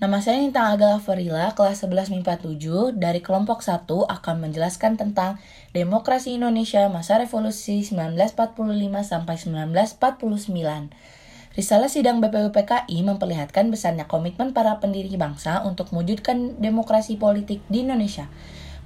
Nama saya Nintang Agala Farila, kelas 11 MIPA 7, dari kelompok 1 akan menjelaskan tentang demokrasi Indonesia masa revolusi 1945 sampai 1949. Risalah sidang BPUPKI memperlihatkan besarnya komitmen para pendiri bangsa untuk mewujudkan demokrasi politik di Indonesia.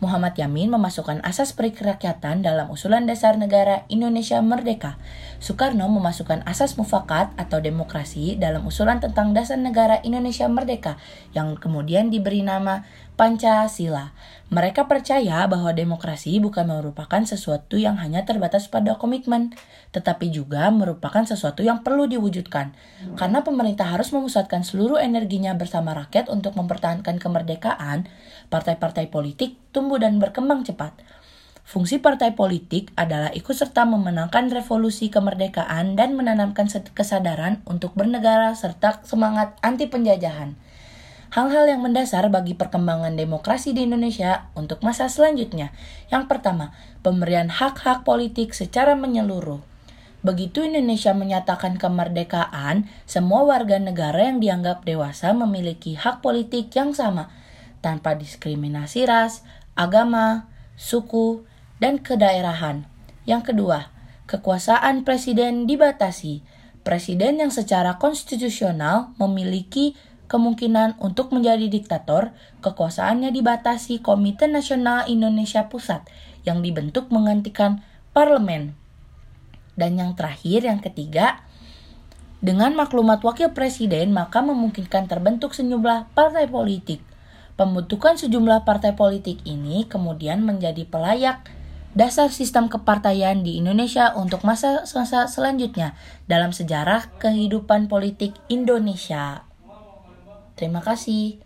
Muhammad Yamin memasukkan asas perikerakyatan dalam usulan dasar negara Indonesia Merdeka. Soekarno memasukkan asas mufakat atau demokrasi dalam usulan tentang dasar negara Indonesia Merdeka yang kemudian diberi nama Pancasila. Mereka percaya bahwa demokrasi bukan merupakan sesuatu yang hanya terbatas pada komitmen, tetapi juga merupakan sesuatu yang perlu diwujudkan. Karena pemerintah harus memusatkan seluruh energinya bersama rakyat untuk mempertahankan kemerdekaan, partai-partai politik tumbuh dan berkembang cepat. Fungsi partai politik adalah ikut serta memenangkan revolusi kemerdekaan dan menanamkan kesadaran untuk bernegara serta semangat anti penjajahan hal-hal yang mendasar bagi perkembangan demokrasi di Indonesia untuk masa selanjutnya. Yang pertama, pemberian hak-hak politik secara menyeluruh. Begitu Indonesia menyatakan kemerdekaan, semua warga negara yang dianggap dewasa memiliki hak politik yang sama, tanpa diskriminasi ras, agama, suku, dan kedaerahan. Yang kedua, kekuasaan presiden dibatasi. Presiden yang secara konstitusional memiliki kemungkinan untuk menjadi diktator, kekuasaannya dibatasi Komite Nasional Indonesia Pusat yang dibentuk menggantikan parlemen. Dan yang terakhir, yang ketiga, dengan maklumat wakil presiden maka memungkinkan terbentuk sejumlah partai politik. Pembentukan sejumlah partai politik ini kemudian menjadi pelayak dasar sistem kepartaian di Indonesia untuk masa-masa selanjutnya dalam sejarah kehidupan politik Indonesia. Terima kasih.